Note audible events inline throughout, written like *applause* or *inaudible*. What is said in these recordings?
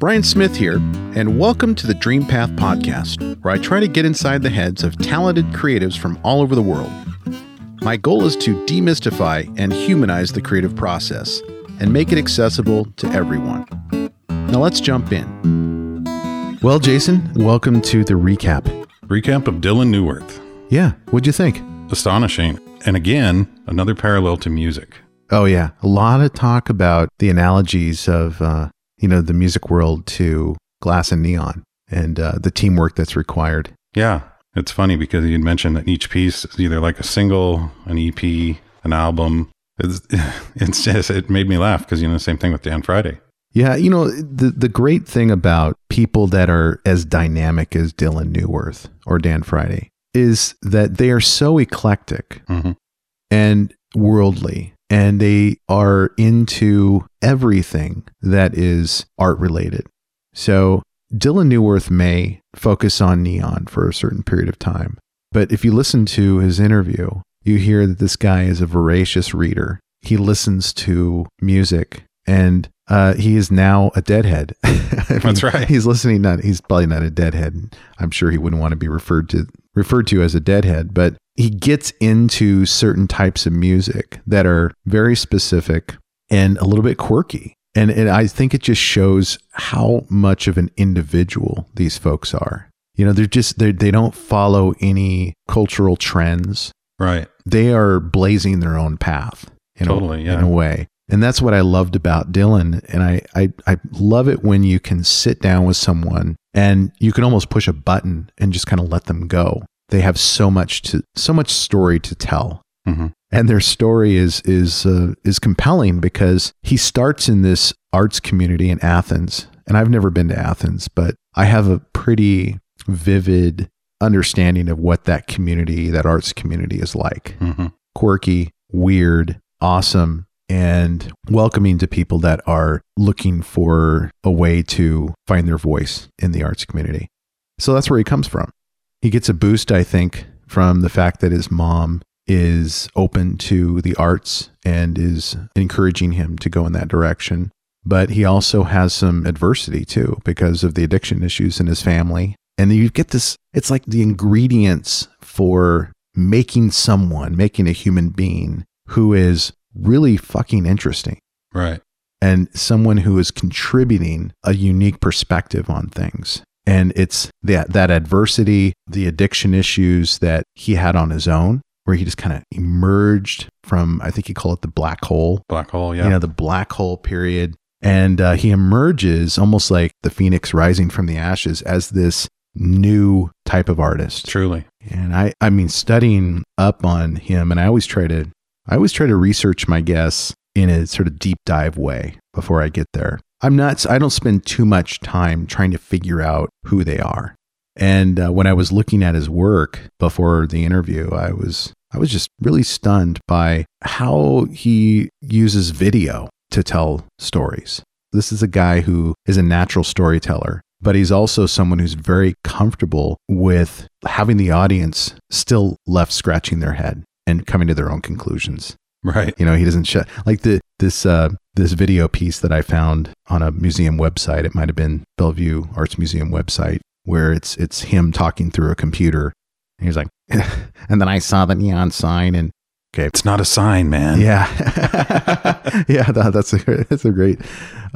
Brian Smith here, and welcome to the Dream Path Podcast, where I try to get inside the heads of talented creatives from all over the world. My goal is to demystify and humanize the creative process and make it accessible to everyone. Now let's jump in. Well, Jason, welcome to the recap. Recap of Dylan Neuwirth. Yeah, what'd you think? Astonishing. And again, another parallel to music. Oh yeah, a lot of talk about the analogies of uh, you know the music world to glass and neon and uh, the teamwork that's required. Yeah, it's funny because you'd mentioned that each piece is either like a single, an EP, an album. It's, *laughs* it's just it made me laugh because you know the same thing with Dan Friday. Yeah, you know the the great thing about people that are as dynamic as Dylan Neuwirth or Dan Friday is that they are so eclectic Mm-hmm. and worldly and they are into everything that is art related. So Dylan Neuwirth may focus on neon for a certain period of time, but if you listen to his interview, you hear that this guy is a voracious reader. He listens to music and uh, he is now a deadhead. *laughs* I mean, That's right. He's listening. Not he's probably not a deadhead. I'm sure he wouldn't want to be referred to referred to as a deadhead, but he gets into certain types of music that are very specific and a little bit quirky. And, and I think it just shows how much of an individual these folks are. You know, they're just they they don't follow any cultural trends. Right. They are blazing their own path. In Totally, a, yeah. in a way. And that's what I loved about Dylan. And I, I, I love it when you can sit down with someone and you can almost push a button and just kind of let them go. They have so much to, so much story to tell. hmm And their story is, is, uh, is compelling because he starts in this arts community in Athens. And I've never been to Athens, but I have a pretty vivid understanding of what that community, that arts community is like hmm quirky, weird, awesome, and welcoming to people that are looking for a way to find their voice in the arts community. So that's where he comes from. He gets a boost, I think, from the fact that his mom is open to the arts and is encouraging him to go in that direction. But he also has some adversity too because of the addiction issues in his family. And you get this, it's like the ingredients for making someone, making a human being who is really fucking interesting Right. and someone who is contributing a unique perspective on things. And it's that that adversity, the addiction issues that he had on his own, where he just kind of emerged from, I think he called it the black hole, Black hole. Yeah. you know, the black hole period. And uh, he emerges almost like the phoenix rising from the ashes as this new type of artist. Truly. And I, I mean, studying up on him, and I always try to, I always try to research my guests in a sort of deep dive way before I get there. I'm not, I don't spend too much time trying to figure out who they are. And uh, when I was looking at his work before the interview, I was, I was just really stunned by how he uses video to tell stories. This is a guy who is a natural storyteller, but he's also someone who's very comfortable with having the audience still left scratching their head and coming to their own conclusions. Right. You know, he doesn't shut like the this uh this video piece that I found on a museum website. It might have been Bellevue Arts Museum website where it's it's him talking through a computer. And he's like, *laughs* and then I saw the neon sign and okay, It's not a sign, man. yeah, *laughs* yeah, that, that's a that's a great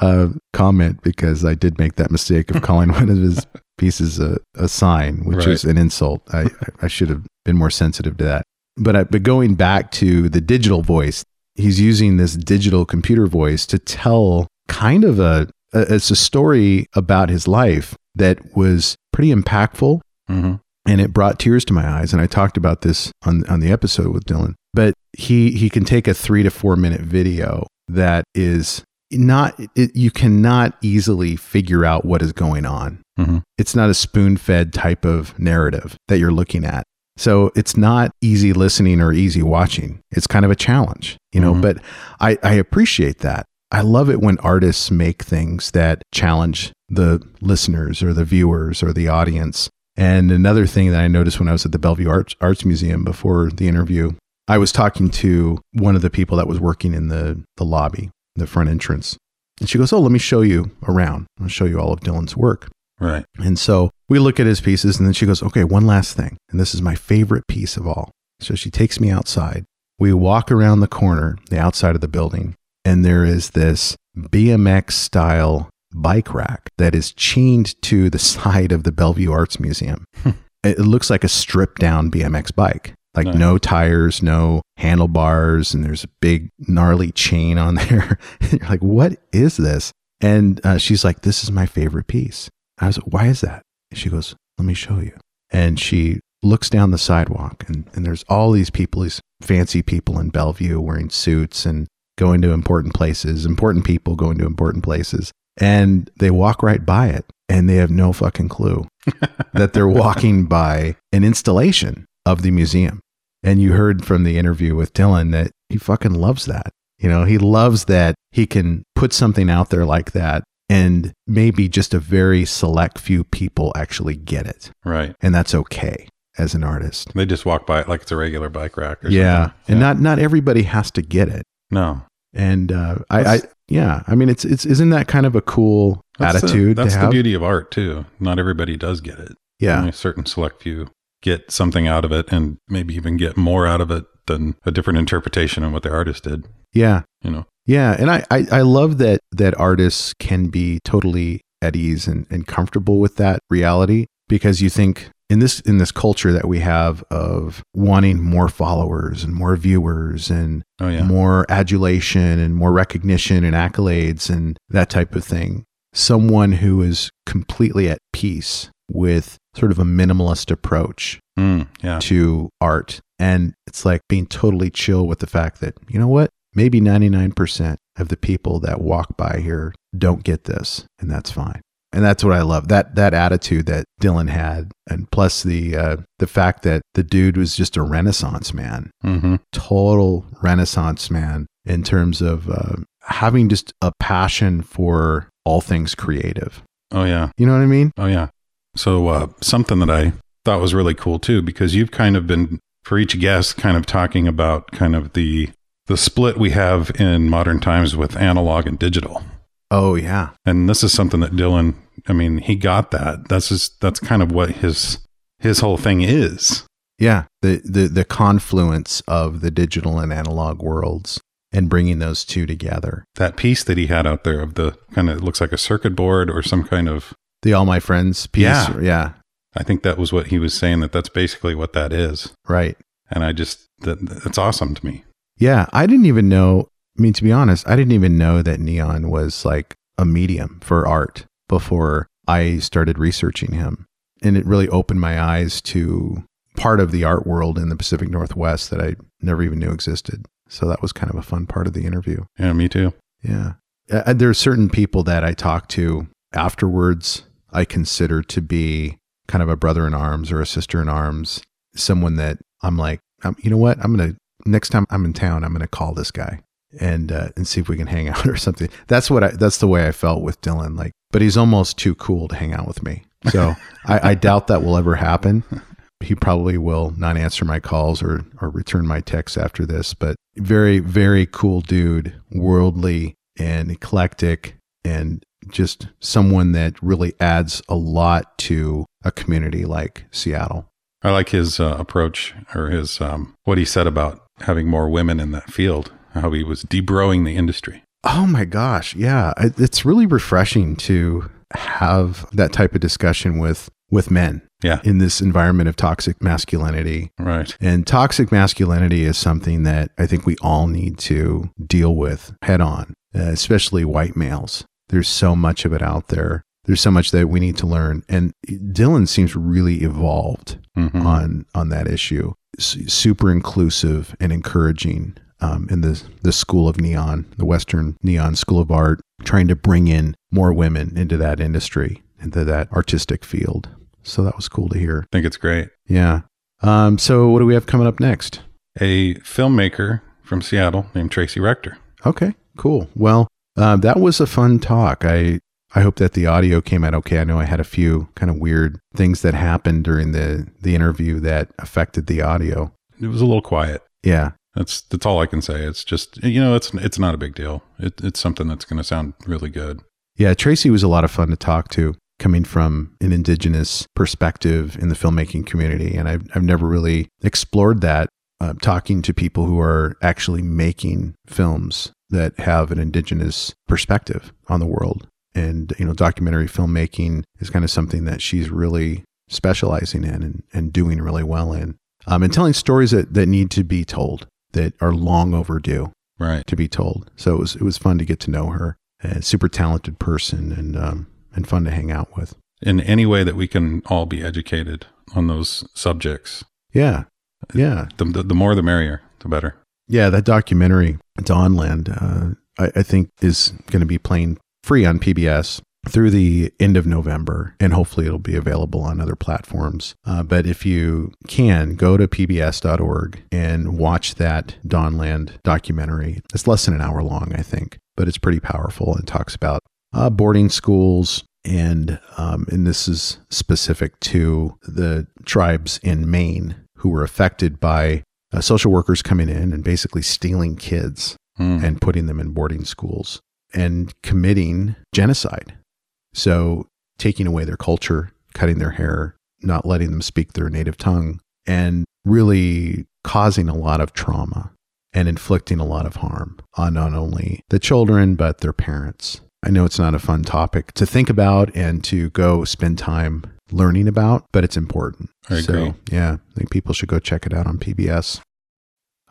uh, comment because I did make that mistake of calling one of his *laughs* pieces a, a sign, which Right. is an insult. I I should have been more sensitive to that. But I, but going back to the digital voice, he's using this digital computer voice to tell kind of a, a it's a story about his life that was pretty impactful hmm and it brought tears to my eyes. And I talked about this on on the episode with Dylan. But he he can take a three to four minute video that is not it, you cannot easily figure out what is going on. hmm It's not a spoon fed type of narrative that you're looking at. So it's not easy listening or easy watching. It's kind of a challenge, you know. Mhm. But I, I appreciate that. I love it when artists make things that challenge the listeners or the viewers or the audience. And another thing that I noticed when I was at the Bellevue Arts, Arts Museum before the interview, I was talking to one of the people that was working in the, the lobby, the front entrance. And she goes, Oh, let me show you around. I'll show you all of Dylan's work. Right. And so we look at his pieces, and then she goes, Okay, one last thing. And this is my favorite piece of all. So she takes me outside. We walk around the corner, the outside of the building, and there is this BMX style bike rack that is chained to the *laughs* side of the Bellevue Arts Museum. *laughs* it looks like a stripped down BMX bike. Like Nice. no tires, no handlebars, and there's a big gnarly chain on *laughs* there. You're like, what is this? And uh, she's like, this is my favorite piece. I was like, why is that? And she goes, let me show you. And she looks down the sidewalk, and, and there's all these people, these fancy people in Bellevue wearing suits and going to important places, important people going to important places. And they walk right by it, and they have no fucking clue *laughs* that they're walking by an installation of the museum. And you heard from the interview with Dylan that he fucking loves that. You know, he loves that he can put something out there like that and maybe just a very select few people actually get it. Right. And that's okay as an artist. They just walk by it like it's a regular bike rack or Yeah. something. And not not everybody has to get it. no. And uh, I, I yeah, I mean it's it's isn't that kind of a cool That's the- attitude that's to the beauty of art too. Not everybody does get it. yeah. Only a certain select few get something out of it and maybe even get more out of it than a different interpretation of what the artist did. Yeah. You know. Yeah, and I, I, I love that that artists can be totally at ease and, and comfortable with that reality because you think in this in this culture that we have of wanting more followers and more viewers and Oh yeah. more adulation and more recognition and accolades and that type of thing. Someone who is completely at peace with sort of a minimalist approach Mm, yeah. to art. And it's like being totally chill with the fact that, you know what? Maybe 99% of the people that walk by here don't get this, and that's fine. And that's what I love. That that attitude that Dylan had, and plus the uh, the fact that the dude was just a renaissance man, mm-hmm. total renaissance man in terms of uh, having just a passion for all things creative. Oh yeah. You know what I mean? Oh yeah. So uh, something that I thought was really cool too, because you've kind of been for each guest kind of talking about kind of the the split we have in modern times with analog and digital. Oh yeah, And this is something that Dylan, I mean, he got that. That's just that's kind of what his his whole thing is. Yeah, the, the the confluence of the digital and analog worlds and bringing those two together. That piece that he had out there of the kind of looks like a circuit board or some kind of The All My Friends piece. Yeah. yeah, I think that was what he was saying that that's basically what that is. right. And I just that that's awesome to me. Yeah, I didn't even know. I mean, to be honest, I didn't even know that neon was like a medium for art before I started researching him, and it really opened my eyes to part of the art world in the Pacific Northwest that I never even knew existed. So that was kind of a fun part of the interview. Yeah, me too. Yeah. Uh, there are certain people that I talk to afterwards, I consider to be kind of a brother in arms or a sister in arms, someone that I'm like, um, you know what? I'm going to, next time I'm in town, I'm going to call this guy and, uh, and see if we can hang *laughs* out or something. That's what I, that's the way I felt with Dylan. Like, but he's almost too cool to hang out with me. So *laughs* I, I doubt that will ever happen. He probably will not answer my calls or, or return my texts after this, but very, very cool dude, worldly and eclectic, and just someone that really adds a lot to a community like Seattle. I like his uh, approach or his um, what he said about having more women in that field. How he was debroing the industry. Oh my gosh. Yeah. It's really refreshing to have that type of discussion with, with men Yeah, in this environment of toxic masculinity. right. And toxic masculinity is something that I think we all need to deal with head on, uh, especially white males. There's so much of it out there. There's so much that we need to learn. And Dylan seems really evolved Mhm. on on that issue. Super inclusive and encouraging um, in the the school of neon, the Western Neon School of Art, trying to bring in more women into that industry, into that artistic field. So that was cool to hear. I think it's great. Yeah. Um, so what do we have coming up next? A filmmaker from Seattle named Tracy Rector. Okay, cool. Well, uh, that was a fun talk. I I hope that the audio came out okay. I know I had a few kind of weird things that happened during the the interview that affected the audio. It was a little quiet. Yeah. That's that's all I can say. It's just you know, it's it's not a big deal. It, it's something that's going to sound really good. Yeah, Tracy was a lot of fun to talk to, coming from an indigenous perspective in the filmmaking community, and I've I've never really explored that. Uh, talking to people who are actually making films that have an indigenous perspective on the world, and you know, documentary filmmaking is kind of something that she's really specializing in and, and doing really well in, um, and telling stories that that need to be told that are long overdue Right. to be told. So it was it was fun to get to know her. A super talented person and um, and fun to hang out with. In any way that we can all be educated on those subjects, Yeah, yeah, the the, the more the merrier, the better. yeah. That documentary Dawnland, uh, I, I think is going to be playing free on PBS through the end of November, and hopefully it'll be available on other platforms. Uh, but if you can, go to pbs.org and watch that Dawnland documentary. It's less than an hour long, I think, but it's pretty powerful and talks about uh, boarding schools. And um, and this is specific to the tribes in Maine who were affected by uh, social workers coming in and basically stealing kids Mm. and putting them in boarding schools and committing genocide. So, taking away their culture, cutting their hair, not letting them speak their native tongue, and really causing a lot of trauma and inflicting a lot of harm on not only the children, but their parents. I know it's not a fun topic to think about and to go spend time learning about, but it's important. I agree. So, yeah, I think people should go check it out on PBS.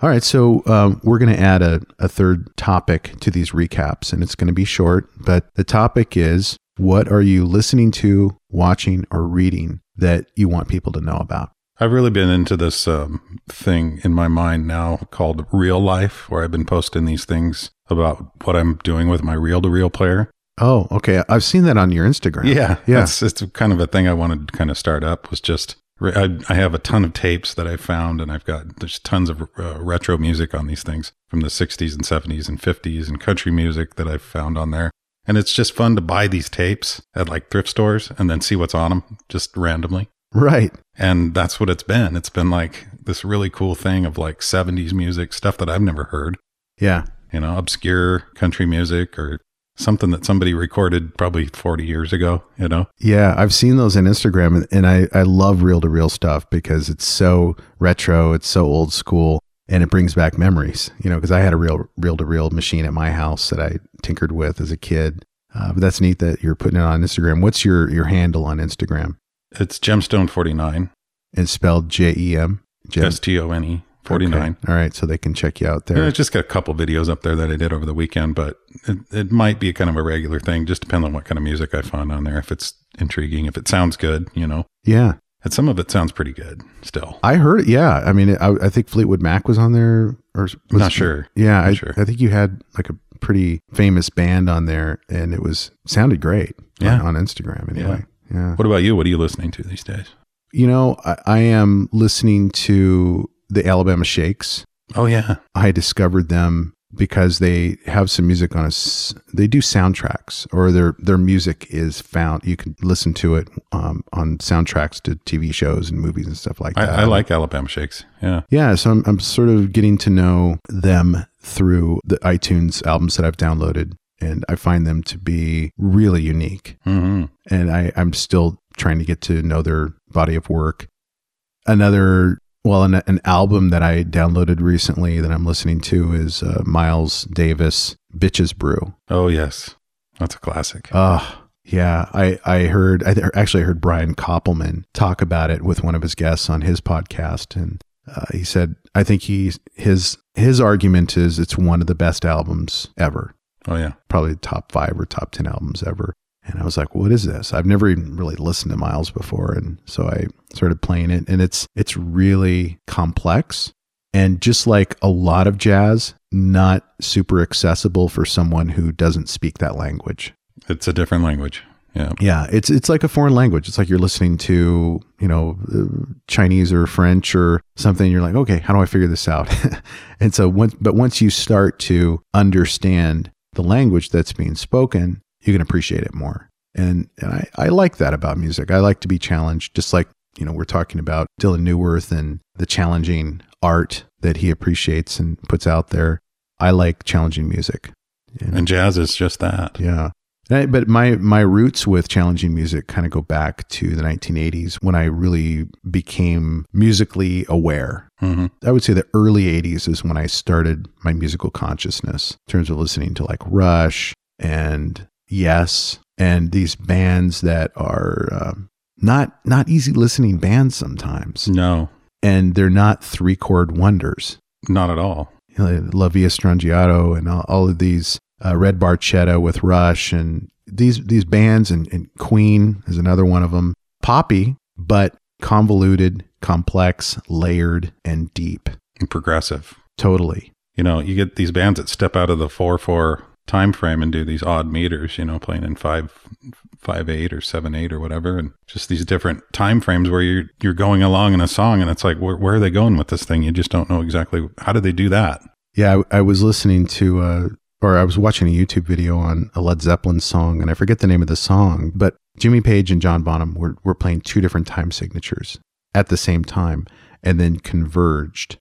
All right, so um, we're going to add a, a third topic to these recaps, and it's going to be short, but the topic is what are you listening to, watching, or reading that you want people to know about? I've really been into this um, thing in my mind now called real life, where I've been posting these things about what I'm doing with my reel to reel player. Oh, okay. I've seen that on your Instagram. Yeah, Yeah. It's, it's kind of a thing I wanted to kind of start up. Was just I, I have a ton of tapes that I found, and I've got there's tons of uh, retro music on these things from the '60s and '70s and '50s and country music that I've found on there. And it's just fun to buy these tapes at like thrift stores and then see what's on them just randomly. Right. And that's what it's been. It's been like this really cool thing of like 70s music, stuff that I've never heard, Yeah. you know, obscure country music or something that somebody recorded probably 40 years ago, you know? Yeah, I've seen those on Instagram, and- I, I love reel to reel stuff because it's so retro, it's so old school, and it brings back memories. You know, because I had a real reel to reel machine at my house that I tinkered with as a kid. Uh, but that's neat that you're putting it on Instagram. What's your your handle on Instagram? It's Gemstone49, It's spelled J E M. S T O N E 49. Okay. All right, so they can check you out Yeah, there. I just got a couple videos up there that I did over the weekend, but it, it might be kind of a regular thing. Just depends on what kind of music I find on there. If it's intriguing, if it sounds good, you know, Yeah, and some of it sounds pretty good still. I heard. it. Yeah, I mean, I, I think Fleetwood Mac was on there, or was, Not sure. Yeah, I, sure. I think you had like a pretty famous band on there, and it was sounded great. Yeah. on, on Instagram anyway. Yeah, What about you? What are you listening to these days? you know, I, I am listening to the Alabama Shakes. Oh, yeah. I discovered them because they have some music on us. They do soundtracks, or their their music is found. You can listen to it um, on soundtracks to TV shows and movies and stuff like that. I like Alabama Shakes. Yeah. Yeah, so I'm, I'm sort of getting to know them through the iTunes albums that I've downloaded, and I find them to be really unique. hmm And I, I'm still trying to get to know their body of work. Another, well, an, an album that I downloaded recently that I'm listening to is uh, Miles Davis, Bitches Brew. Oh, yes. That's a classic. Oh, yeah. I, I heard, I th- actually heard Brian Koppelman talk about it with one of his guests on his podcast. And uh, he said, I think he, his, his argument is it's one of the best albums ever, oh, yeah. probably top five or top 10 albums ever. And I was like, what is this? I've never even really listened to Miles before. And so I started playing it and it's, it's really complex. And just like a lot of jazz, not super accessible for someone who doesn't speak that language. It's a different language. Yeah. Yeah, it's it's like a foreign language. It's like you're listening to you know uh, Chinese or French or something. You're like, okay, how do I figure this out? *laughs* and so once, but once you start to understand the language that's being spoken, you can appreciate it more. And and I, I like that about music. I like to be challenged, just like you know we're talking about Dylan Neuwirth and the challenging art that he appreciates and puts out there. I like challenging music. And- And jazz is just that. yeah. I- But my my roots with challenging music kind of go back to the 1980s when I really became musically aware. hmm I would say the early 80s is when I started my musical consciousness in terms of listening to like Rush and Yes and these bands that are um, not not easy listening bands sometimes, No, and they're not three chord wonders. not at all. La Villa Strangiato and all, all of these uh, Red Barchetta with Rush and these these bands and, and Queen is another one of them. Poppy, but convoluted, complex, layered, and deep. And progressive. Totally. You know, you get these bands that step out of the four four time frame and do these odd meters. You know, playing in five five eight or seven eight or whatever, and just these different time frames where you're you're going along in a song, and it's like, where, where are they going with this thing? You just don't know exactly how did they do that. Yeah, I, I was listening to, uh, or I was watching a YouTube video on a Led Zeppelin song, and I forget the name of the song, but Jimmy Page and John Bonham were, were playing two different time signatures at the same time and then converged.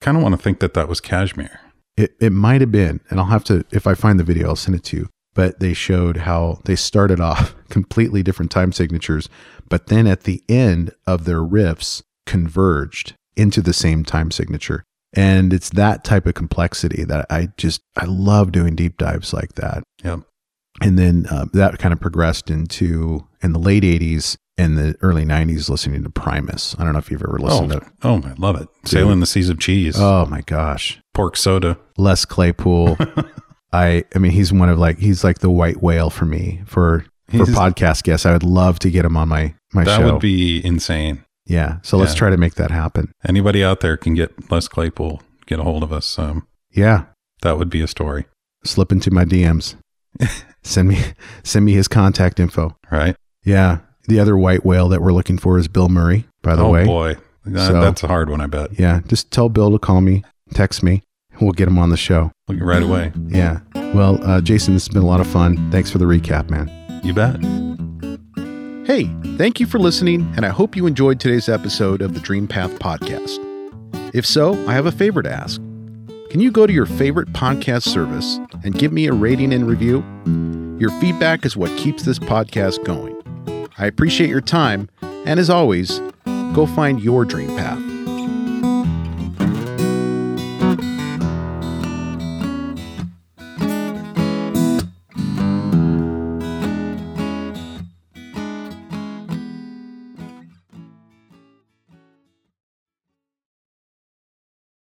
Kind of want to think that that was Kashmir. It, it might have been, and I'll have to, if I find the video, I'll send it to you. But they showed how they started *laughs* off completely different time signatures, but then at the end of their riffs converged into the same time signature. And it's that type of complexity that I just, I love doing deep dives like that. Yep. And then uh, that kind of progressed into, in the late 80s and the early 90s, listening to Primus. I don't know if you've ever listened Oh, to oh, I love it. Sailing the seas of cheese. Oh my gosh. Pork soda. Les Claypool. *laughs* I I mean he's one of like he's like the white whale for me for for He's- podcast guests. I would love to get him on my my That show. That would be insane. yeah. So let's try to make that happen. Anybody out there can get Les Claypool, get a hold of us. Um, Yeah. that would be a story, Slip into my DMs. *laughs* send me send me his contact info. right? Yeah. The other white whale that we're looking for is Bill Murray, by the oh way. boy, That- So- that's a hard one. I bet. Yeah. Just tell Bill to call me, text me. We'll get him on the show. Look right away. Yeah. Well, uh, Jason, this has been a lot of fun. Thanks for the recap, man. You bet. Hey, thank you for listening, and I hope you enjoyed today's episode of the Dream Path podcast. If so, I have a favor to ask. Can you go to your favorite podcast service and give me a rating and review? Your feedback is what keeps this podcast going. I appreciate your time, and as always, go find your dream path.